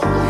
Wow.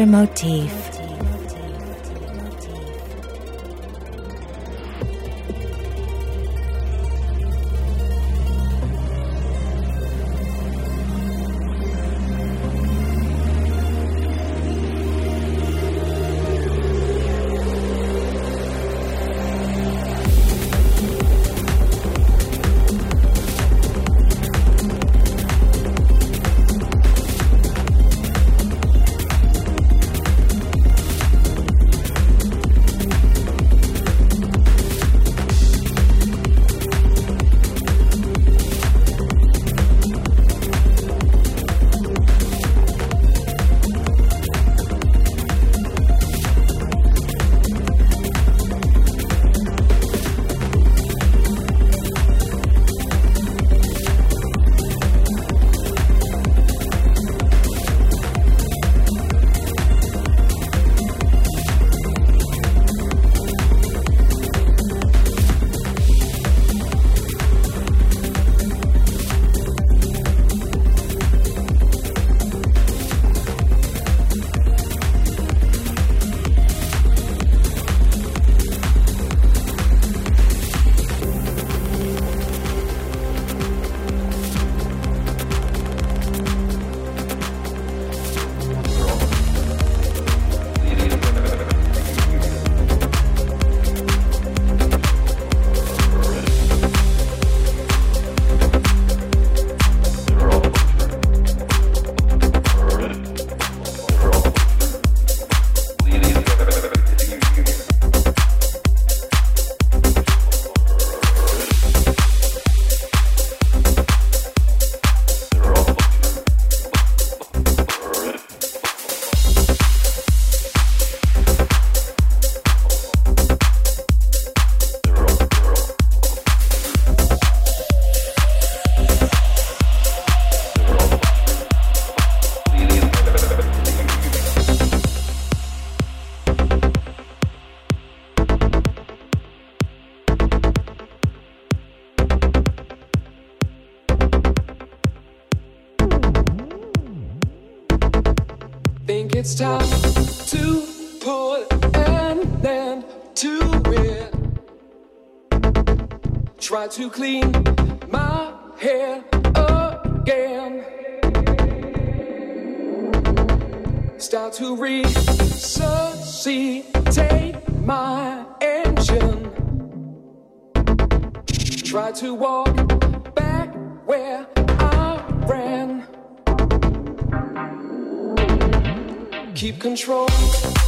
motif. Motif. it's time to put an end to it. Try to clean my hair again. Start to resuscitate my engine. Try to walk back where I ran. Keep control.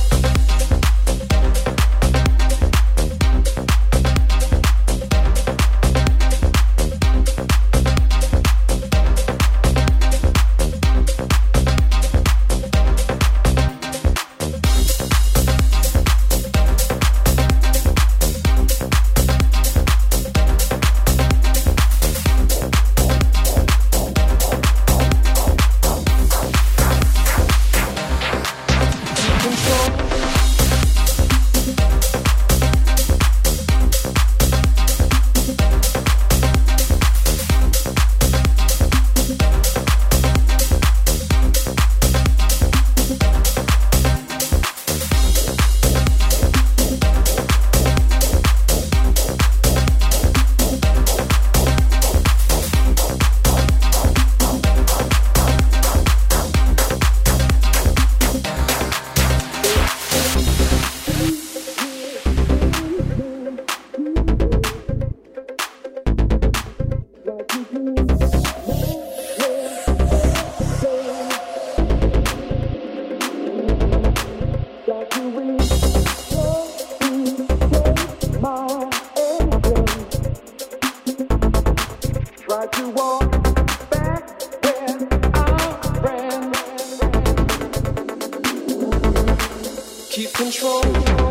Control.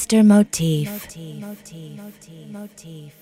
Mr. Motif. Motif. Motif. Motif.